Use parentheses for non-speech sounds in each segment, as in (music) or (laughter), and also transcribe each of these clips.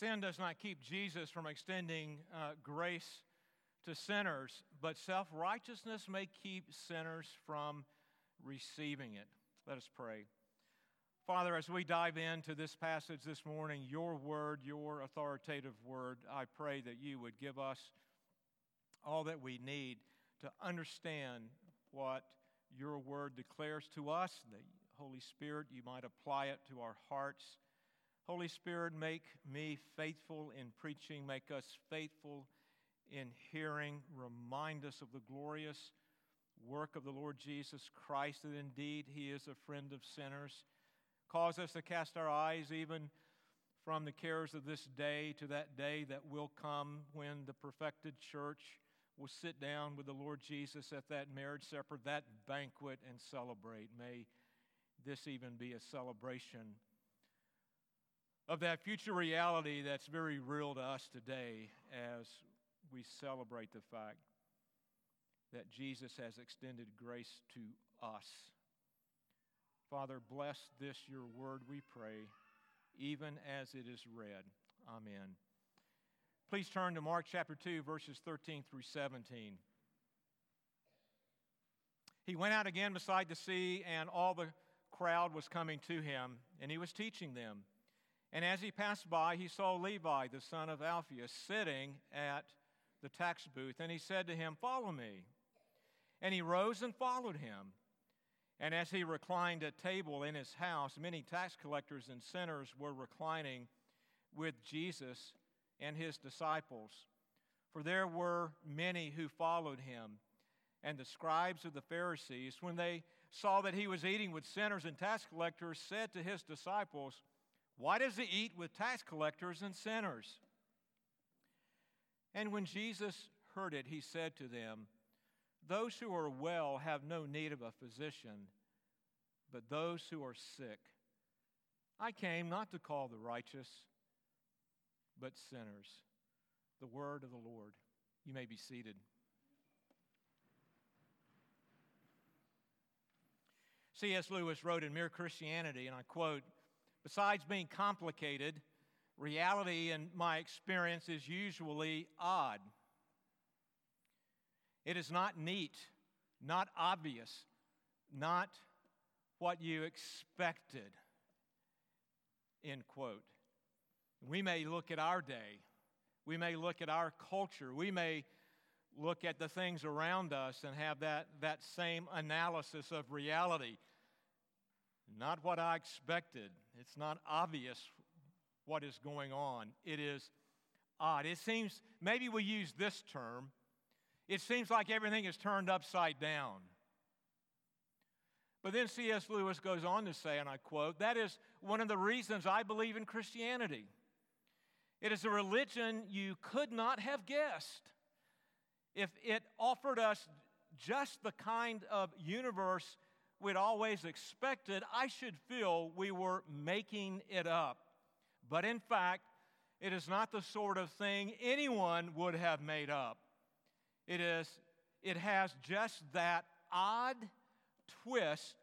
Sin does not keep Jesus from extending uh, grace to sinners, but self righteousness may keep sinners from receiving it. Let us pray. Father, as we dive into this passage this morning, your word, your authoritative word, I pray that you would give us all that we need to understand what your word declares to us, that Holy Spirit, you might apply it to our hearts. Holy Spirit, make me faithful in preaching, make us faithful in hearing, remind us of the glorious work of the Lord Jesus Christ, that indeed He is a friend of sinners. Cause us to cast our eyes even from the cares of this day to that day that will come when the perfected church will sit down with the Lord Jesus at that marriage supper, that banquet, and celebrate. May this even be a celebration of that future reality that's very real to us today as we celebrate the fact that Jesus has extended grace to us. Father, bless this, your word, we pray, even as it is read. Amen. Please turn to Mark chapter 2, verses 13 through 17. He went out again beside the sea, and all the crowd was coming to him, and he was teaching them. And as he passed by, he saw Levi, the son of Alphaeus, sitting at the tax booth, and he said to him, Follow me. And he rose and followed him. And as he reclined at table in his house, many tax collectors and sinners were reclining with Jesus and his disciples. For there were many who followed him. And the scribes of the Pharisees, when they saw that he was eating with sinners and tax collectors, said to his disciples, Why does he eat with tax collectors and sinners? And when Jesus heard it, he said to them, Those who are well have no need of a physician, but those who are sick. I came not to call the righteous, but sinners. The word of the Lord. You may be seated. C.S. Lewis wrote in Mere Christianity, and I quote Besides being complicated, reality in my experience is usually odd. It is not neat, not obvious, not what you expected. End quote. We may look at our day, we may look at our culture, we may look at the things around us and have that, that same analysis of reality. Not what I expected. It's not obvious what is going on. It is odd. It seems, maybe we use this term, it seems like everything is turned upside down. But then C.S. Lewis goes on to say, and I quote, that is one of the reasons I believe in Christianity. It is a religion you could not have guessed. If it offered us just the kind of universe we'd always expected, I should feel we were making it up. But in fact, it is not the sort of thing anyone would have made up. It is it has just that odd twist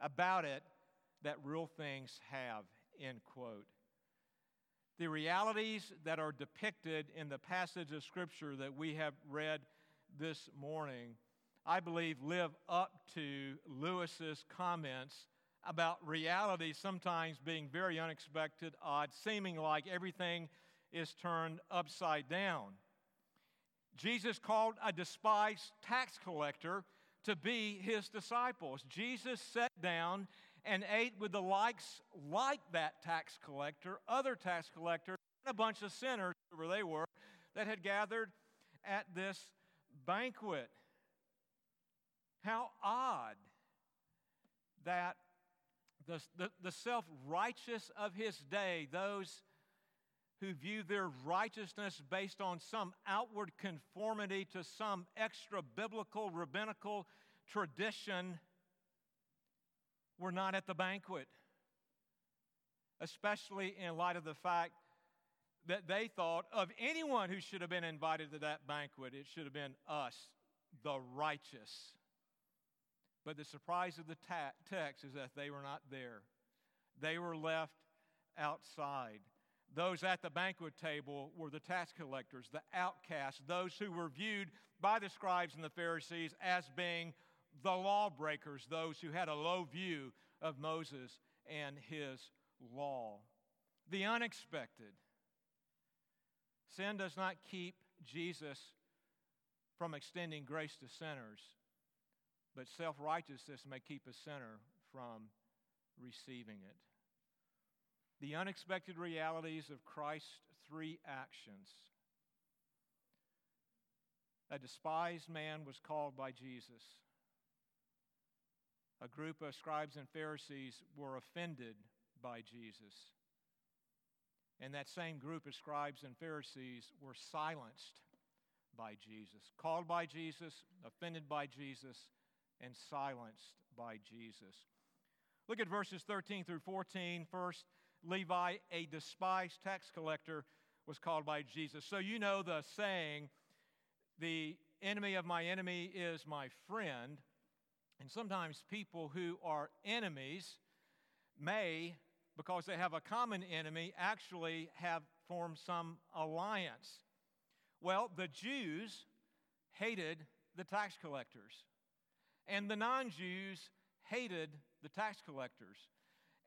about it that real things have, end quote. The realities that are depicted in the passage of Scripture that we have read this morning, I believe, live up to Lewis's comments about reality sometimes being very unexpected, odd, seeming like everything is turned upside down. Jesus called a despised tax collector to be his disciples. Jesus sat down and ate with the likes like that tax collector, other tax collectors, and a bunch of sinners, whoever they were, that had gathered at this banquet. How odd that the, the, the self righteous of his day, those who view their righteousness based on some outward conformity to some extra biblical, rabbinical tradition, were not at the banquet. Especially in light of the fact that they thought of anyone who should have been invited to that banquet, it should have been us, the righteous. But the surprise of the ta- text is that they were not there. They were left outside. those at the banquet table were the tax collectors, the outcasts, those who were viewed by the scribes and the Pharisees as being the lawbreakers, those who had a low view of Moses and his law. The unexpected. Sin does not keep Jesus from extending grace to sinners, but self righteousness may keep a sinner from receiving it. The unexpected realities of Christ's three actions. A despised man was called by Jesus. A group of scribes and Pharisees were offended by Jesus. And that same group of scribes and Pharisees were silenced by Jesus, called by Jesus, offended by Jesus, and silenced by Jesus. Look at verses 13 through 14. First, Levi, a despised tax collector, was called by Jesus. So you know the saying, the enemy of my enemy is my friend. And sometimes people who are enemies may, because they have a common enemy, actually have formed some alliance. Well, the Jews hated the tax collectors, and the non Jews hated the tax collectors.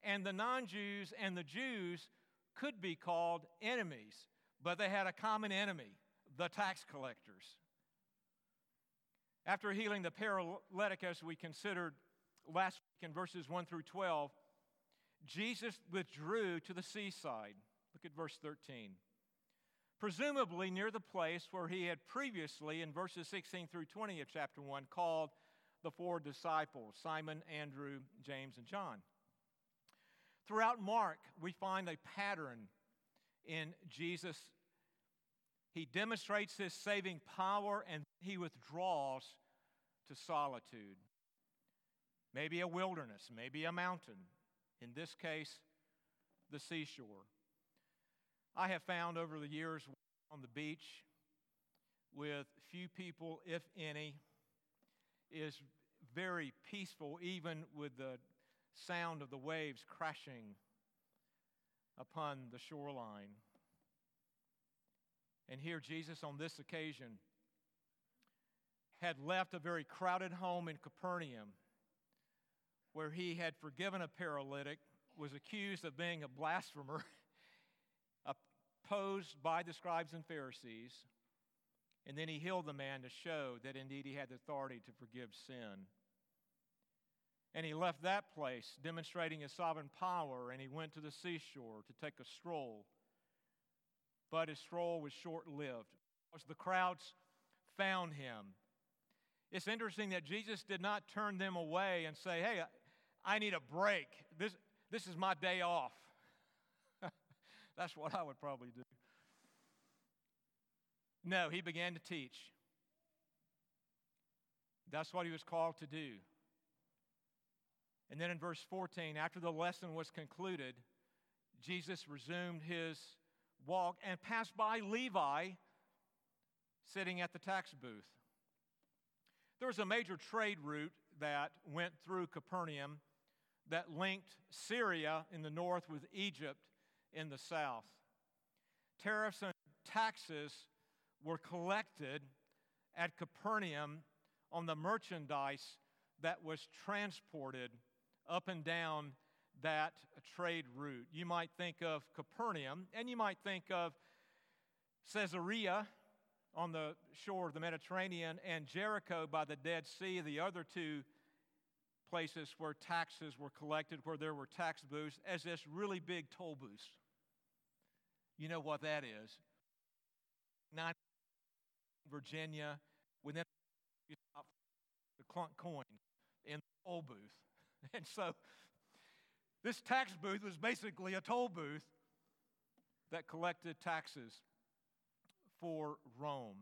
And the non Jews and the Jews could be called enemies, but they had a common enemy the tax collectors. After healing the paralytic, as we considered last week in verses 1 through 12, Jesus withdrew to the seaside. Look at verse 13. Presumably near the place where he had previously, in verses 16 through 20 of chapter 1, called the four disciples Simon, Andrew, James, and John. Throughout Mark, we find a pattern in Jesus. He demonstrates his saving power and he withdraws to solitude. Maybe a wilderness, maybe a mountain. In this case, the seashore. I have found over the years on the beach with few people, if any, is very peaceful, even with the sound of the waves crashing upon the shoreline. And here, Jesus, on this occasion, had left a very crowded home in Capernaum where he had forgiven a paralytic, was accused of being a blasphemer, (laughs) opposed by the scribes and Pharisees, and then he healed the man to show that indeed he had the authority to forgive sin. And he left that place, demonstrating his sovereign power, and he went to the seashore to take a stroll. But his stroll was short lived because the crowds found him. It's interesting that Jesus did not turn them away and say, Hey, I need a break. This, this is my day off. (laughs) That's what I would probably do. No, he began to teach. That's what he was called to do. And then in verse 14, after the lesson was concluded, Jesus resumed his walk and passed by Levi sitting at the tax booth. There was a major trade route that went through Capernaum that linked Syria in the north with Egypt in the south. Tariffs and taxes were collected at Capernaum on the merchandise that was transported up and down that trade route. You might think of Capernaum, and you might think of Caesarea on the shore of the Mediterranean and Jericho by the Dead Sea, the other two places where taxes were collected, where there were tax booths, as this really big toll booths. You know what that is. Not Virginia, within the clunk coin in the toll booth. (laughs) And so this tax booth was basically a toll booth that collected taxes for Rome.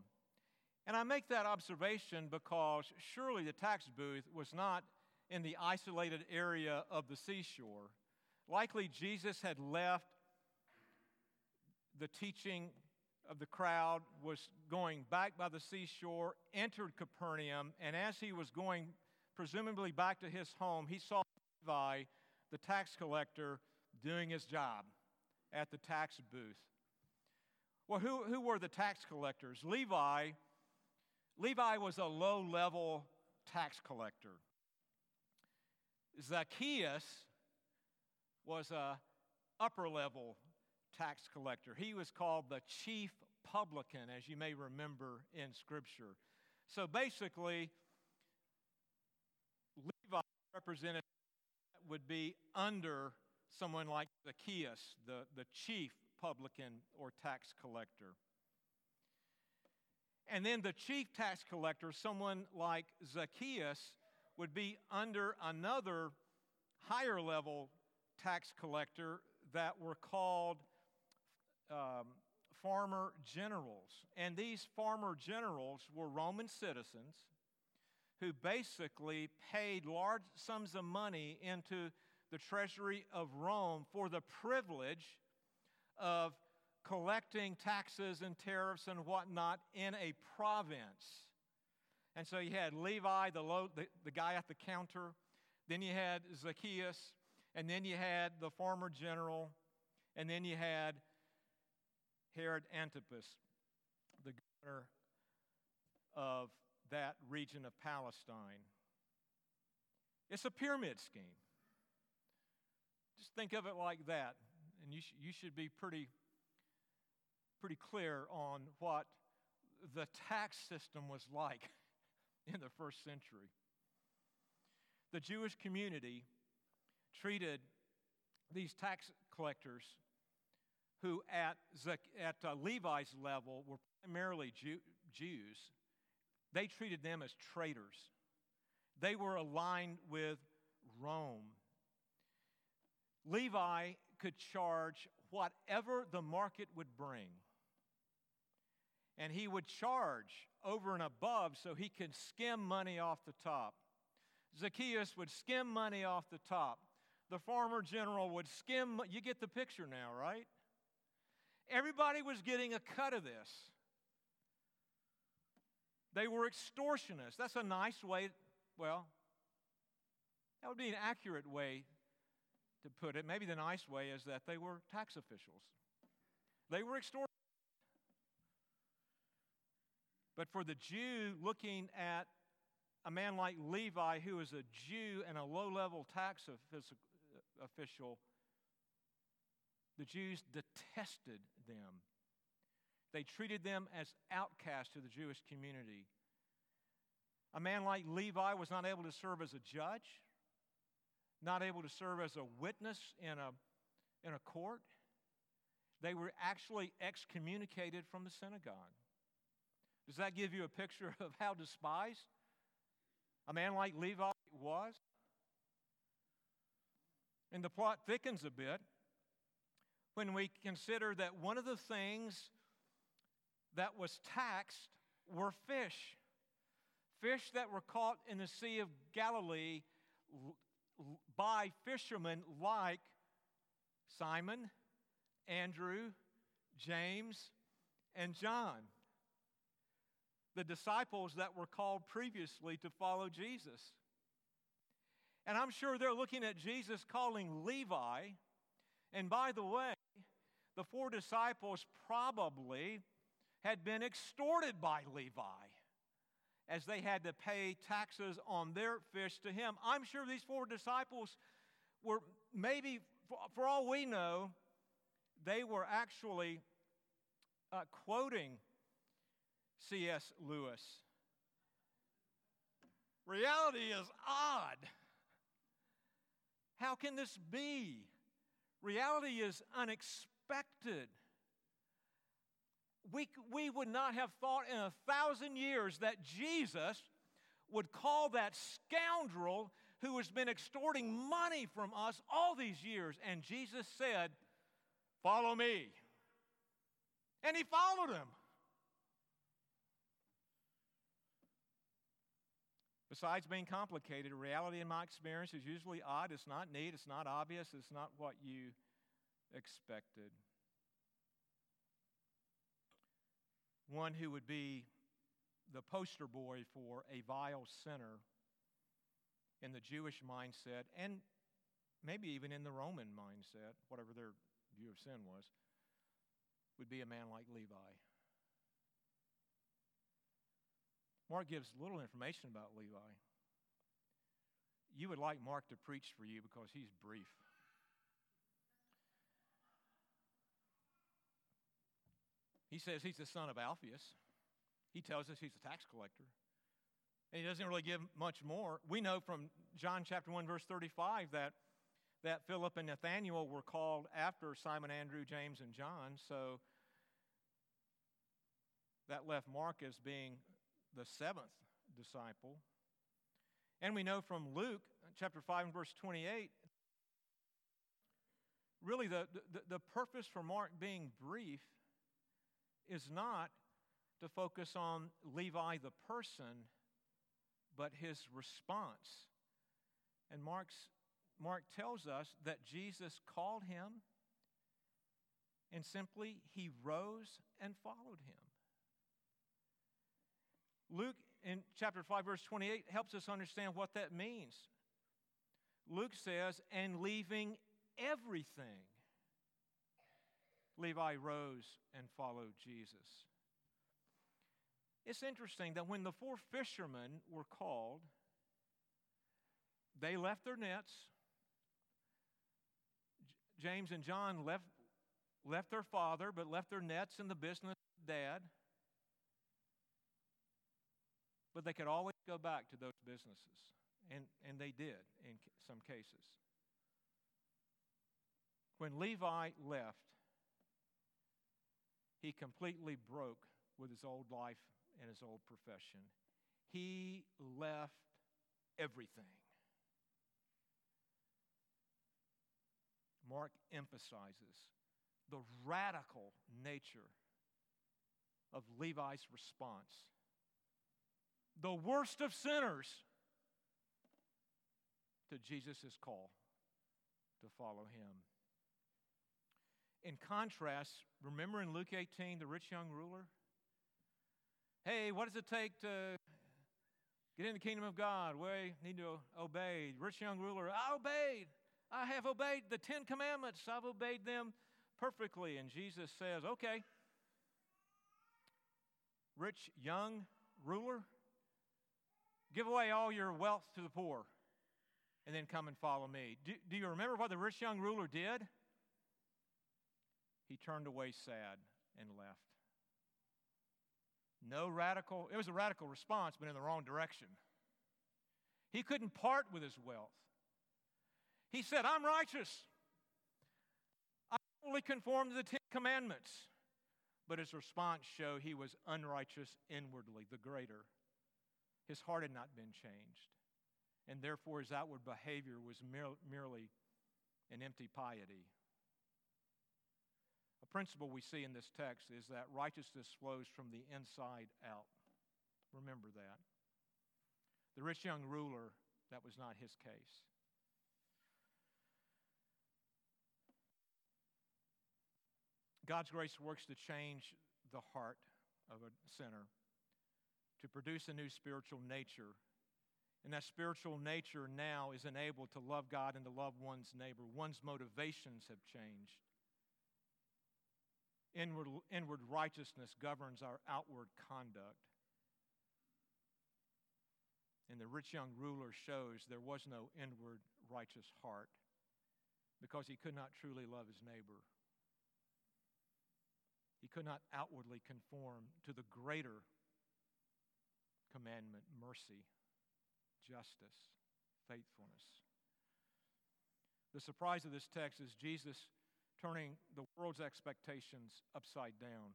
And I make that observation because surely the tax booth was not in the isolated area of the seashore. Likely Jesus had left the teaching of the crowd, was going back by the seashore, entered Capernaum, and as he was going presumably back to his home, he saw Levi, the tax collector, doing his job at the tax booth. Well, who, who were the tax collectors? Levi. Levi was a low level tax collector. Zacchaeus was a upper level tax collector. He was called the chief publican, as you may remember in Scripture. So basically, Represented would be under someone like Zacchaeus, the, the chief publican or tax collector. And then the chief tax collector, someone like Zacchaeus, would be under another higher level tax collector that were called um, farmer generals. And these farmer generals were Roman citizens who basically paid large sums of money into the treasury of Rome for the privilege of collecting taxes and tariffs and whatnot in a province. And so you had Levi, the, low, the, the guy at the counter, then you had Zacchaeus, and then you had the farmer general, and then you had Herod Antipas, the governor of that region of Palestine. It's a pyramid scheme. Just think of it like that, and you, sh- you should be pretty, pretty clear on what the tax system was like (laughs) in the first century. The Jewish community treated these tax collectors who at, at uh, Levi's level were primarily Jew, Jews, they treated them as traitors. They were aligned with Rome. Levi could charge whatever the market would bring. And he would charge over and above so he could skim money off the top. Zacchaeus would skim money off the top. The farmer general would skim, you get the picture now, right? Everybody was getting a cut of this. They were extortionists. That's a nice way, well, that would be an accurate way to put it. Maybe the nice way is that they were tax officials. They were extortionists. But for the Jew looking at a man like Levi, who is a Jew and a low level tax official, the Jews detested them. They treated them as outcasts to the Jewish community. A man like Levi was not able to serve as a judge, not able to serve as a witness in a, in a court. They were actually excommunicated from the synagogue. Does that give you a picture of how despised a man like Levi was? And the plot thickens a bit when we consider that one of the things that was taxed were fish. Fish that were caught in the Sea of Galilee by fishermen like Simon, Andrew, James, and John the disciples that were called previously to follow Jesus. And I'm sure they're looking at Jesus calling Levi. And by the way, the four disciples probably had been extorted by Levi as they had to pay taxes on their fish to him. I'm sure these four disciples were maybe, for all we know, they were actually uh, quoting C.S. Lewis. Reality is odd. How can this be? Reality is unexpected. We, we would not have thought in a thousand years that Jesus would call that scoundrel who has been extorting money from us all these years. And Jesus said, Follow me. And he followed him. Besides being complicated, reality in my experience is usually odd. It's not neat, it's not obvious, it's not what you expected. One who would be the poster boy for a vile sinner in the Jewish mindset and maybe even in the Roman mindset, whatever their view of sin was, would be a man like Levi. Mark gives little information about Levi. You would like Mark to preach for you because he's brief. He says he's the son of Alphaeus. He tells us he's a tax collector. And he doesn't really give much more. We know from John chapter 1, verse 35, that, that Philip and Nathaniel were called after Simon, Andrew, James, and John. So that left Mark as being the seventh disciple. And we know from Luke chapter 5 and verse 28, really the, the, the purpose for Mark being brief is not to focus on Levi the person, but his response. And Mark's, Mark tells us that Jesus called him and simply he rose and followed him. Luke in chapter 5, verse 28 helps us understand what that means. Luke says, and leaving everything, Levi rose and followed Jesus. It's interesting that when the four fishermen were called, they left their nets. James and John left, left their father, but left their nets in the business of dad. But they could always go back to those businesses, and, and they did in some cases. When Levi left, he completely broke with his old life and his old profession. He left everything. Mark emphasizes the radical nature of Levi's response the worst of sinners, to Jesus' call to follow him. In contrast, remember in Luke 18, the rich young ruler? Hey, what does it take to get in the kingdom of God? We need to obey. Rich young ruler, I obeyed. I have obeyed the Ten Commandments. I've obeyed them perfectly. And Jesus says, okay, rich young ruler, Give away all your wealth to the poor, and then come and follow me. Do, do you remember what the rich young ruler did? He turned away sad and left. No radical, it was a radical response, but in the wrong direction. He couldn't part with his wealth. He said, I'm righteous. I only conform to the Ten Commandments. But his response showed he was unrighteous inwardly, the greater. His heart had not been changed. And therefore, his outward behavior was merely an empty piety. Principle we see in this text is that righteousness flows from the inside out. Remember that. The rich young ruler, that was not his case. God's grace works to change the heart of a sinner to produce a new spiritual nature. And that spiritual nature now is enabled to love God and to love one's neighbor. One's motivations have changed. Inward, inward righteousness governs our outward conduct. And the rich young ruler shows there was no inward righteous heart because he could not truly love his neighbor. He could not outwardly conform to the greater commandment mercy, justice, faithfulness. The surprise of this text is Jesus turning the world's expectations upside down.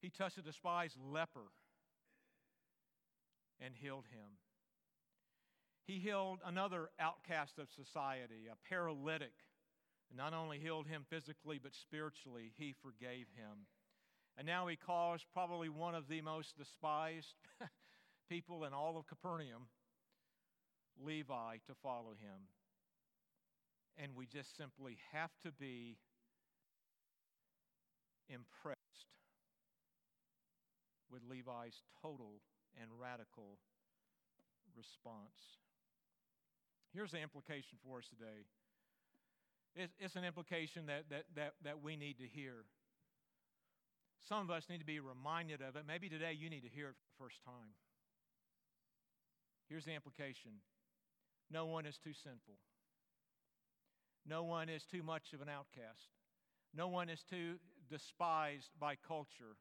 He touched a despised leper and healed him. He healed another outcast of society, a paralytic. And not only healed him physically, but spiritually, he forgave him. And now he calls probably one of the most despised (laughs) people in all of Capernaum, Levi, to follow him. And we just simply have to be impressed with Levi's total and radical response. Here's the implication for us today It's, it's an implication that, that, that, that we need to hear. Some of us need to be reminded of it. Maybe today you need to hear it for the first time. Here's the implication no one is too sinful, no one is too much of an outcast, no one is too despised by culture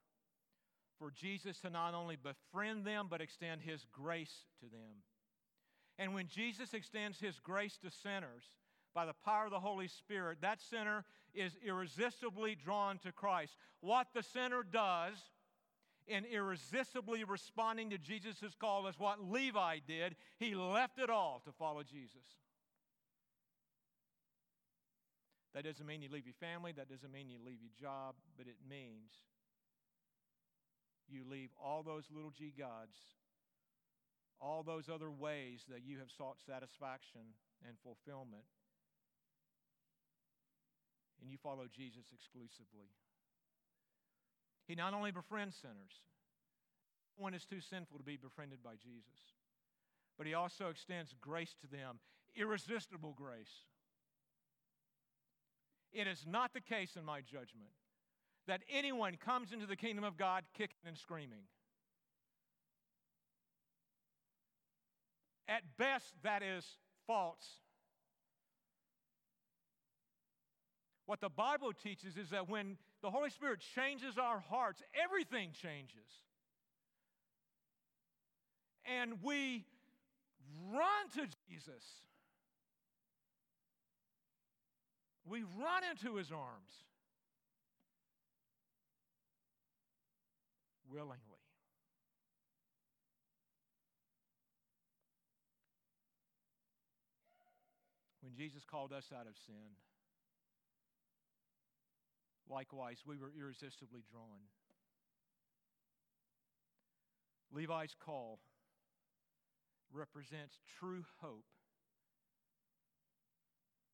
for Jesus to not only befriend them, but extend his grace to them. And when Jesus extends his grace to sinners by the power of the Holy Spirit, that sinner is irresistibly drawn to Christ. What the sinner does in irresistibly responding to Jesus' call is what Levi did. He left it all to follow Jesus. That doesn't mean you leave your family, that doesn't mean you leave your job, but it means you leave all those little g gods, all those other ways that you have sought satisfaction and fulfillment, and you follow Jesus exclusively. He not only befriends sinners, no one is too sinful to be befriended by Jesus, but he also extends grace to them, irresistible grace. It is not the case in my judgment that anyone comes into the kingdom of God kicking and screaming. At best, that is false. What the Bible teaches is that when the Holy Spirit changes our hearts, everything changes. And we run to Jesus. We run into his arms. willingly. When Jesus called us out of sin, likewise, we were irresistibly drawn. Levi's call represents true hope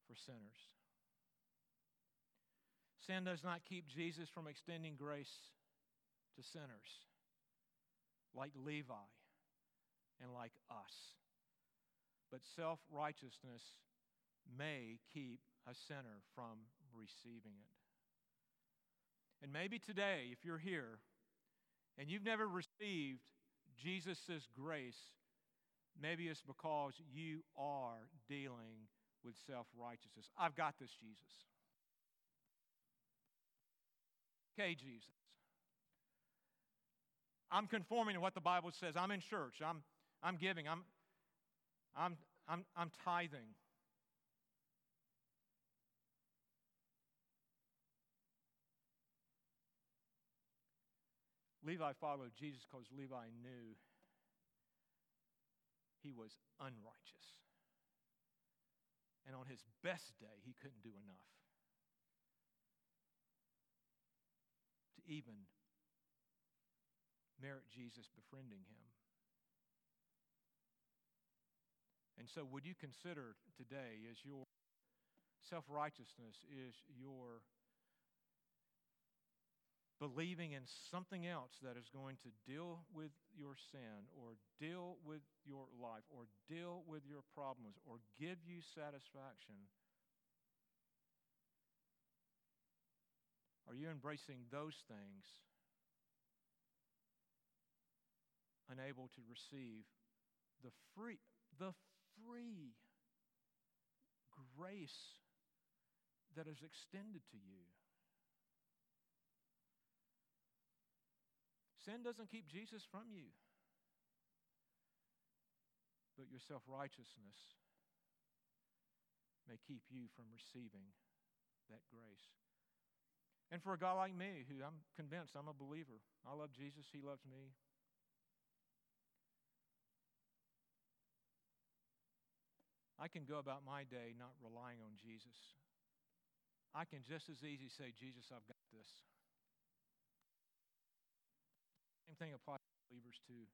for sinners. Sin does not keep Jesus from extending grace to sinners like Levi and like us. But self righteousness may keep a sinner from receiving it. And maybe today, if you're here and you've never received Jesus' grace, maybe it's because you are dealing with self righteousness. I've got this, Jesus. Okay, Jesus. I'm conforming to what the Bible says. I'm in church. I'm, I'm giving. I'm, I'm, I'm, I'm tithing. Levi followed Jesus because Levi knew he was unrighteous. And on his best day, he couldn't do enough even merit Jesus befriending him. And so, would you consider today as your self righteousness is your believing in something else that is going to deal with your sin or deal with your life or deal with your problems or give you satisfaction? Are you embracing those things unable to receive the free, the free grace that is extended to you. Sin doesn't keep Jesus from you, but your self righteousness may keep you from receiving that grace. And for a guy like me, who I'm convinced I'm a believer, I love Jesus, he loves me, I can go about my day not relying on Jesus. I can just as easy say, Jesus, I've got this. Same thing applies to believers too.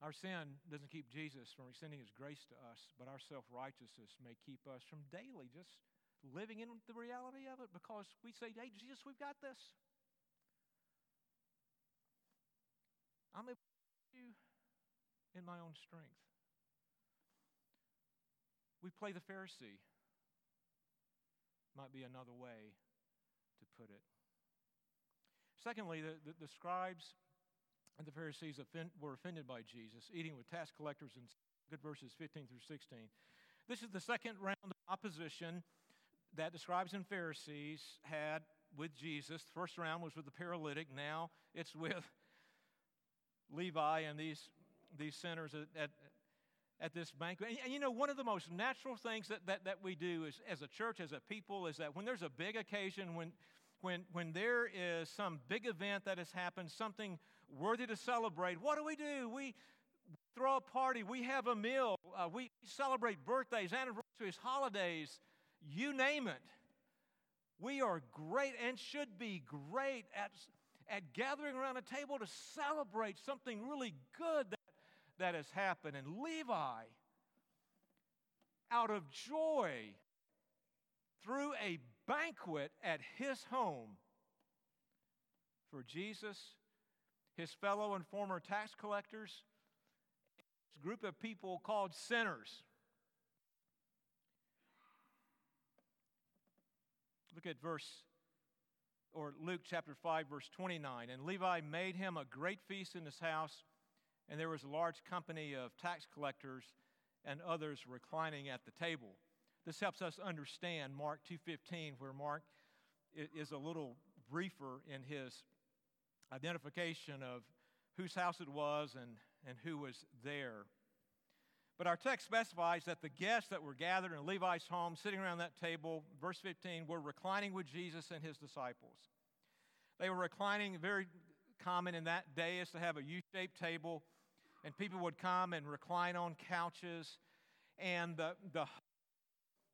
Our sin doesn't keep Jesus from extending his grace to us, but our self righteousness may keep us from daily just living in the reality of it because we say, Hey, Jesus, we've got this. I'm able to in my own strength. We play the Pharisee. might be another way to put it. Secondly, the, the, the scribes and the Pharisees offend, were offended by Jesus, eating with tax collectors and good verses 15 through 16. This is the second round of opposition that the scribes and Pharisees had with Jesus. The first round was with the paralytic. Now it's with Levi and these, these sinners at, at, at this banquet. And, and, you know, one of the most natural things that, that, that we do is, as a church, as a people, is that when there's a big occasion, when, when, when there is some big event that has happened, something worthy to celebrate, what do we do? We throw a party, we have a meal, uh, we celebrate birthdays, anniversaries, holidays, you name it. We are great and should be great at, at gathering around a table to celebrate something really good that, that has happened. And Levi, out of joy, threw a banquet at his home for Jesus, his fellow and former tax collectors, this group of people called sinners. Look at verse, or Luke chapter 5, verse 29. And Levi made him a great feast in his house, and there was a large company of tax collectors and others reclining at the table. This helps us understand Mark 2:15 where Mark is a little briefer in his identification of whose house it was and, and who was there. But our text specifies that the guests that were gathered in Levi's home, sitting around that table, verse 15, were reclining with Jesus and his disciples. They were reclining, very common in that day is to have a U shaped table, and people would come and recline on couches, and the, the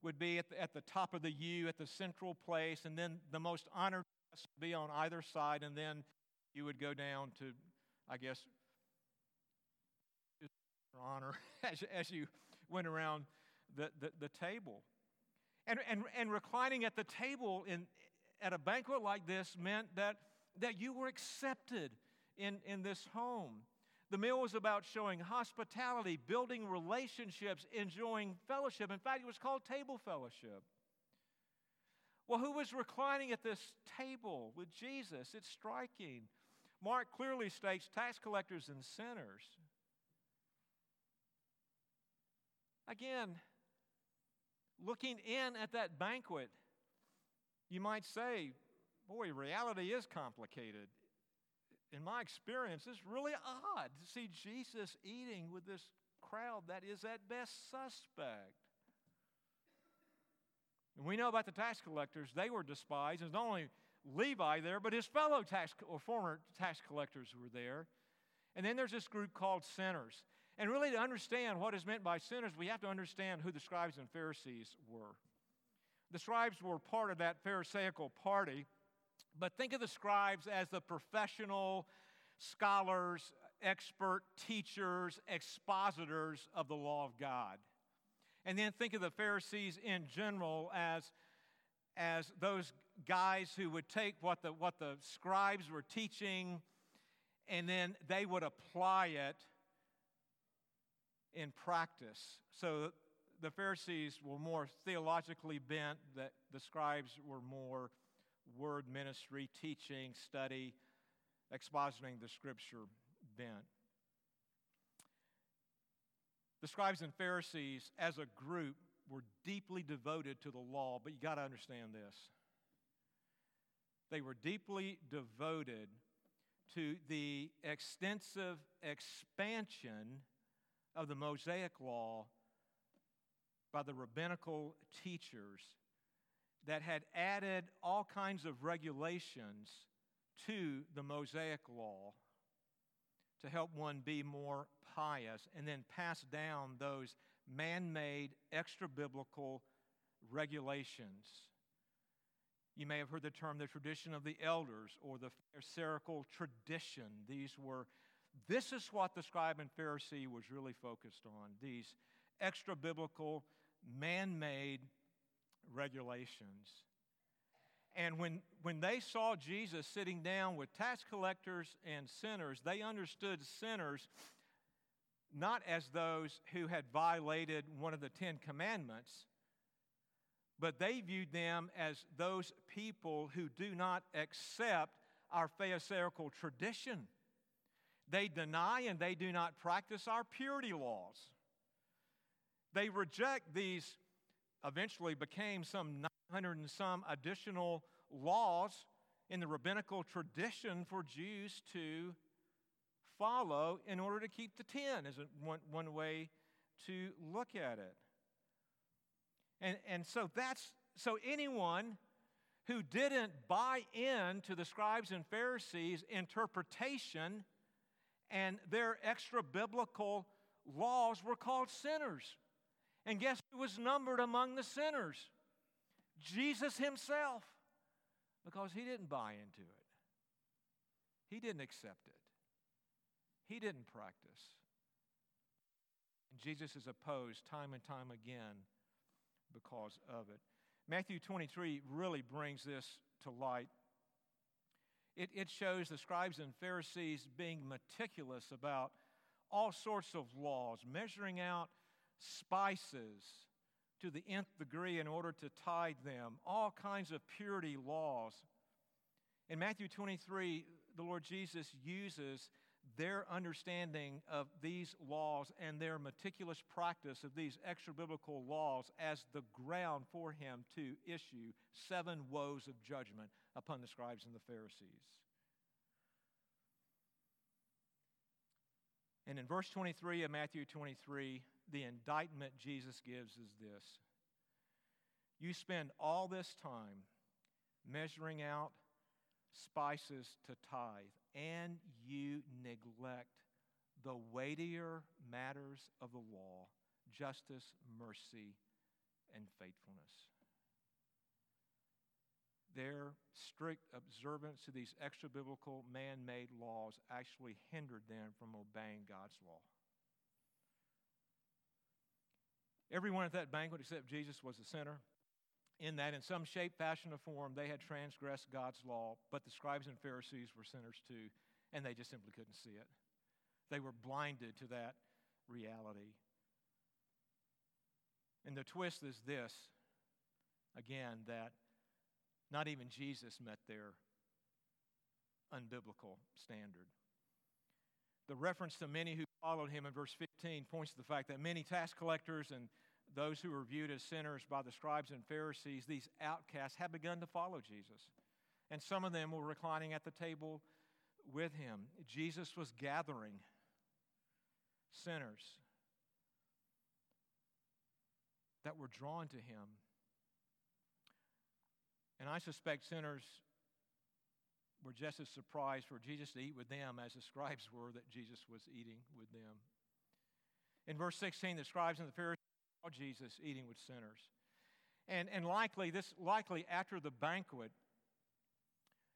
would be at the, at the top of the U at the central place, and then the most honored guests would be on either side, and then you would go down to, I guess, honor (laughs) as, as you went around the, the, the table. And, and, and reclining at the table in, at a banquet like this meant that, that you were accepted in, in this home. The meal was about showing hospitality, building relationships, enjoying fellowship. In fact, it was called table fellowship. Well, who was reclining at this table with Jesus? It's striking. Mark clearly states tax collectors and sinners. Again, looking in at that banquet, you might say, boy, reality is complicated. In my experience, it's really odd to see Jesus eating with this crowd that is at best suspect. And we know about the tax collectors, they were despised. There's not only Levi there, but his fellow tax or former tax collectors were there. And then there's this group called sinners. And really, to understand what is meant by sinners, we have to understand who the scribes and Pharisees were. The scribes were part of that Pharisaical party, but think of the scribes as the professional scholars, expert teachers, expositors of the law of God. And then think of the Pharisees in general as, as those guys who would take what the, what the scribes were teaching and then they would apply it in practice. So the Pharisees were more theologically bent, that the scribes were more word ministry, teaching, study, expositing the scripture bent. The scribes and Pharisees, as a group, were deeply devoted to the law, but you got to understand this. They were deeply devoted to the extensive expansion of the Mosaic Law by the rabbinical teachers that had added all kinds of regulations to the Mosaic Law to help one be more pious and then pass down those man made, extra biblical regulations. You may have heard the term the tradition of the elders or the Pharisaical tradition. These were this is what the scribe and Pharisee was really focused on these extra biblical, man made regulations. And when, when they saw Jesus sitting down with tax collectors and sinners, they understood sinners not as those who had violated one of the Ten Commandments, but they viewed them as those people who do not accept our Pharisaical tradition. They deny and they do not practice our purity laws. They reject these, eventually became some 900 and some additional laws in the rabbinical tradition for Jews to follow in order to keep the ten, is one, one way to look at it. And, and so that's so anyone who didn't buy in to the scribes and Pharisees' interpretation and their extra biblical laws were called sinners. And guess who was numbered among the sinners? Jesus himself, because he didn't buy into it, he didn't accept it, he didn't practice. And Jesus is opposed time and time again because of it. Matthew 23 really brings this to light. It, it shows the scribes and Pharisees being meticulous about all sorts of laws, measuring out spices to the nth degree in order to tithe them, all kinds of purity laws. In Matthew 23, the Lord Jesus uses their understanding of these laws and their meticulous practice of these extra biblical laws as the ground for him to issue seven woes of judgment upon the scribes and the Pharisees. And in verse 23 of Matthew 23, the indictment Jesus gives is this You spend all this time measuring out spices to tithe, and you neglect the weightier matters of the law justice, mercy, and faithfulness. Their strict observance to these extra biblical man made laws actually hindered them from obeying God's law. Everyone at that banquet except Jesus was a sinner in that, in some shape, fashion, or form, they had transgressed God's law, but the scribes and Pharisees were sinners too, and they just simply couldn't see it. They were blinded to that reality. And the twist is this again, that not even Jesus met their unbiblical standard. The reference to many who followed him in verse 15 points to the fact that many tax collectors and those who were viewed as sinners by the scribes and Pharisees, these outcasts, had begun to follow Jesus. And some of them were reclining at the table with him. Jesus was gathering sinners that were drawn to him. And I suspect sinners were just as surprised for Jesus to eat with them as the scribes were that Jesus was eating with them. In verse 16, the scribes and the Pharisees saw Jesus eating with sinners. And, and likely, this likely after the banquet,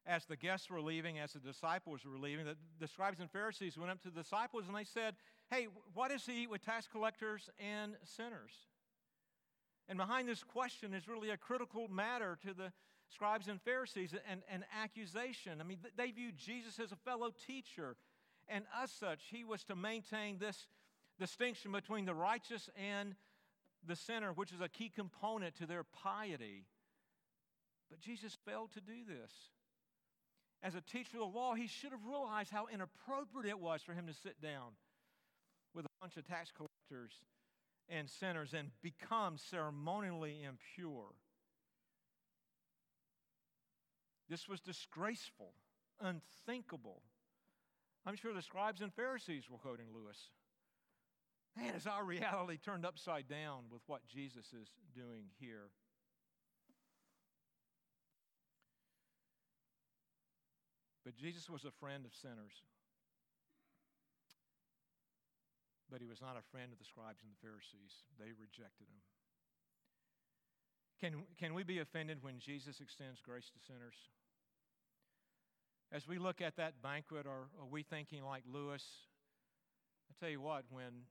as the guests were leaving, as the disciples were leaving, the, the scribes and Pharisees went up to the disciples and they said, Hey, why does he eat with tax collectors and sinners? And behind this question is really a critical matter to the scribes and Pharisees and an accusation. I mean, they viewed Jesus as a fellow teacher, and as such, he was to maintain this distinction between the righteous and the sinner, which is a key component to their piety. But Jesus failed to do this. As a teacher of the law, he should have realized how inappropriate it was for him to sit down with a bunch of tax collectors and sinners and become ceremonially impure. This was disgraceful, unthinkable. I'm sure the scribes and Pharisees were quoting Lewis. Man, is our reality turned upside down with what Jesus is doing here? But Jesus was a friend of sinners. But he was not a friend of the scribes and the Pharisees. They rejected him. Can, can we be offended when Jesus extends grace to sinners? As we look at that banquet, are, are we thinking like Lewis? I tell you what, when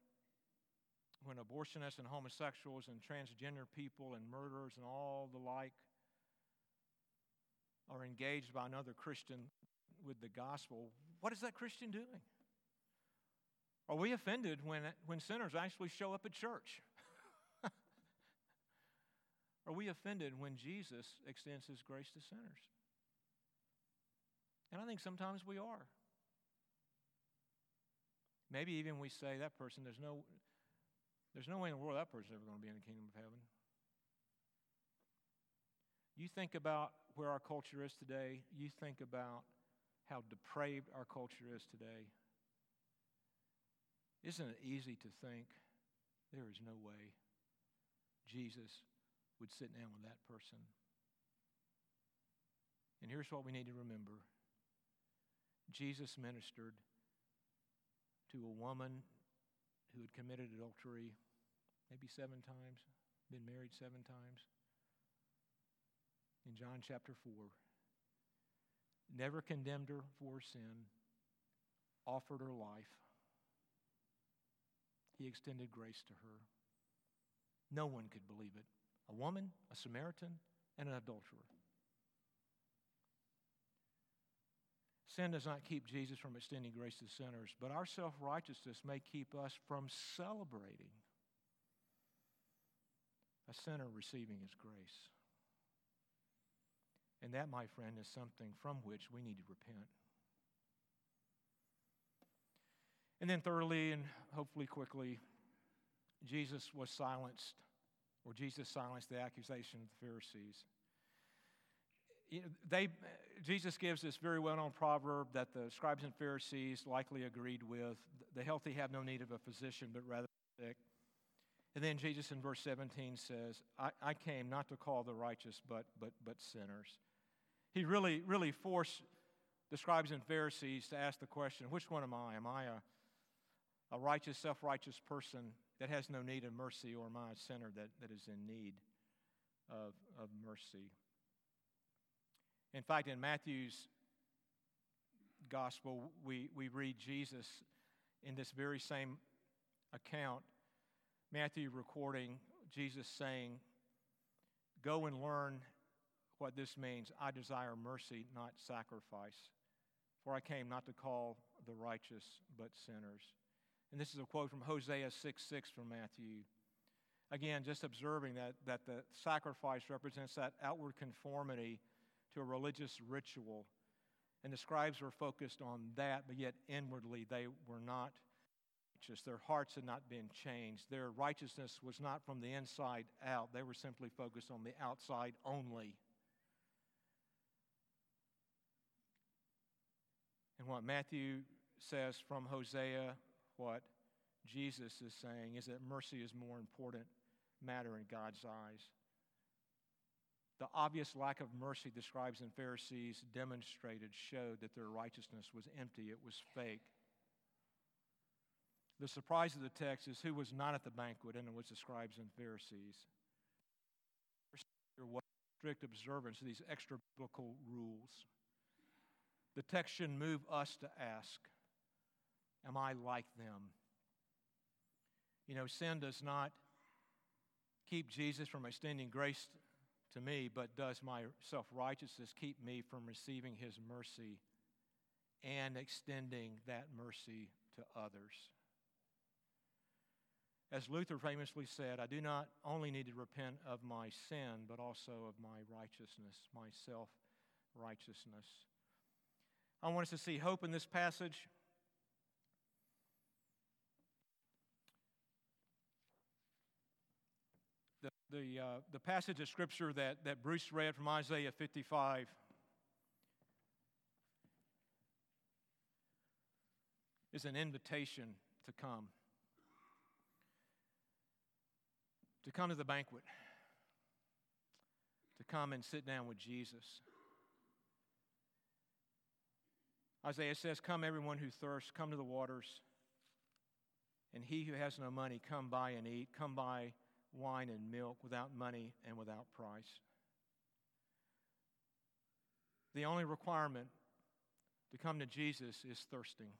when abortionists and homosexuals and transgender people and murderers and all the like are engaged by another Christian with the gospel, what is that Christian doing? Are we offended when, when sinners actually show up at church? (laughs) Are we offended when Jesus extends his grace to sinners? And I think sometimes we are. Maybe even we say that person, there's no, there's no way in the world that person's ever going to be in the kingdom of heaven. You think about where our culture is today, you think about how depraved our culture is today. Isn't it easy to think there is no way Jesus would sit down with that person? And here's what we need to remember Jesus ministered to a woman who had committed adultery maybe seven times, been married seven times. In John chapter 4, never condemned her for sin, offered her life. He extended grace to her. No one could believe it. A woman, a Samaritan, and an adulterer. Sin does not keep Jesus from extending grace to sinners, but our self righteousness may keep us from celebrating a sinner receiving his grace. And that, my friend, is something from which we need to repent. And then, thirdly, and hopefully quickly, Jesus was silenced, or Jesus silenced the accusation of the Pharisees they, Jesus gives this very well known proverb that the scribes and Pharisees likely agreed with the healthy have no need of a physician, but rather the sick. And then Jesus in verse 17 says, I, I came not to call the righteous, but, but, but sinners. He really, really forced the scribes and Pharisees to ask the question which one am I? Am I a, a righteous, self righteous person that has no need of mercy, or am I a sinner that, that is in need of, of mercy? In fact, in Matthew's gospel, we, we read Jesus in this very same account, Matthew recording Jesus saying, Go and learn what this means. I desire mercy, not sacrifice. For I came not to call the righteous, but sinners. And this is a quote from Hosea 6 6 from Matthew. Again, just observing that, that the sacrifice represents that outward conformity to a religious ritual. And the scribes were focused on that, but yet inwardly they were not righteous. Their hearts had not been changed. Their righteousness was not from the inside out, they were simply focused on the outside only. And what Matthew says from Hosea, what Jesus is saying, is that mercy is more important matter in God's eyes. The obvious lack of mercy the scribes and Pharisees demonstrated showed that their righteousness was empty, it was fake. The surprise of the text is who was not at the banquet, and it was the scribes and Pharisees. Strict observance of these extra biblical rules. The text should move us to ask Am I like them? You know, sin does not keep Jesus from extending grace to me, but does my self righteousness keep me from receiving his mercy and extending that mercy to others? As Luther famously said, I do not only need to repent of my sin, but also of my righteousness, my self righteousness. I want us to see hope in this passage. The, uh, the passage of Scripture that, that Bruce read from Isaiah 55 is an invitation to come. To come to the banquet. To come and sit down with Jesus. Isaiah says, Come, everyone who thirsts, come to the waters. And he who has no money, come buy and eat. Come buy wine and milk without money and without price. The only requirement to come to Jesus is thirsting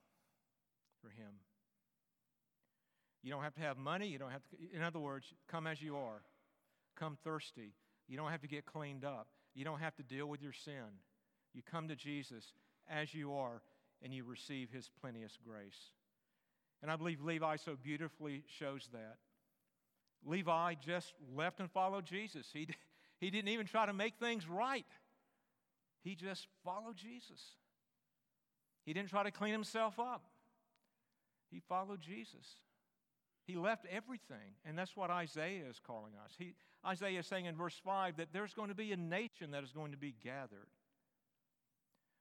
for Him. You don't have to have money. You don't have to, in other words, come as you are. Come thirsty. You don't have to get cleaned up. You don't have to deal with your sin. You come to Jesus as you are and you receive His plenteous grace. And I believe Levi so beautifully shows that. Levi just left and followed Jesus. He, He didn't even try to make things right. He just followed Jesus. He didn't try to clean himself up. He followed Jesus. He left everything. And that's what Isaiah is calling us. He, Isaiah is saying in verse 5 that there's going to be a nation that is going to be gathered.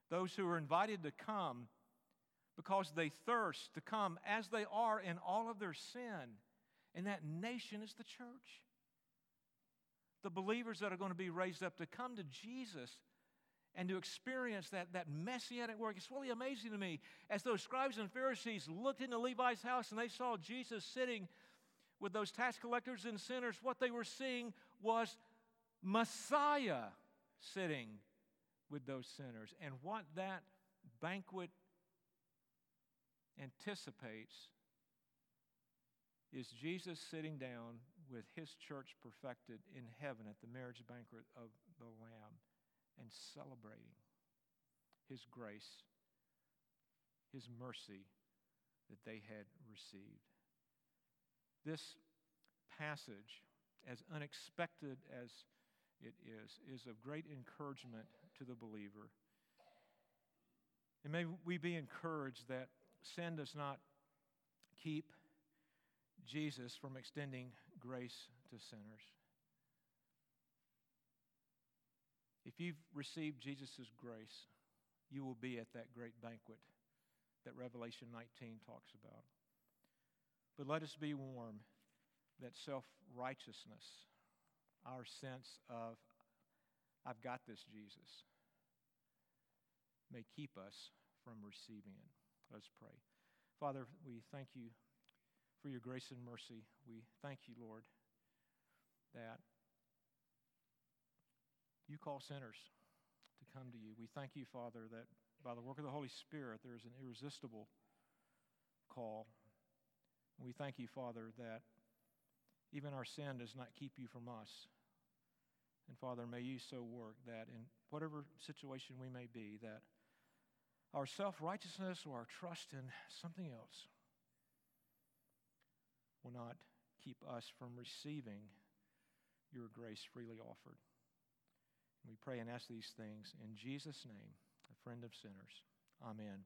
Those who are invited to come because they thirst to come as they are in all of their sin. And that nation is the church. The believers that are going to be raised up to come to Jesus and to experience that, that messianic work. It's really amazing to me. As those scribes and Pharisees looked into Levi's house and they saw Jesus sitting with those tax collectors and sinners, what they were seeing was Messiah sitting with those sinners. And what that banquet anticipates is Jesus sitting down with his church perfected in heaven at the marriage banquet of the Lamb and celebrating his grace, his mercy that they had received. This passage, as unexpected as it is, is of great encouragement to the believer. And may we be encouraged that sin does not keep Jesus from extending grace to sinners. If you've received Jesus' grace, you will be at that great banquet that Revelation 19 talks about. But let us be warned that self righteousness, our sense of, I've got this, Jesus, may keep us from receiving it. Let's pray. Father, we thank you for your grace and mercy. We thank you, Lord, that you call sinners to come to you. We thank you, Father, that by the work of the Holy Spirit, there is an irresistible call. We thank you, Father, that even our sin does not keep you from us. And Father, may you so work that in whatever situation we may be, that our self righteousness or our trust in something else will not keep us from receiving your grace freely offered. We pray and ask these things in Jesus' name, a friend of sinners. Amen.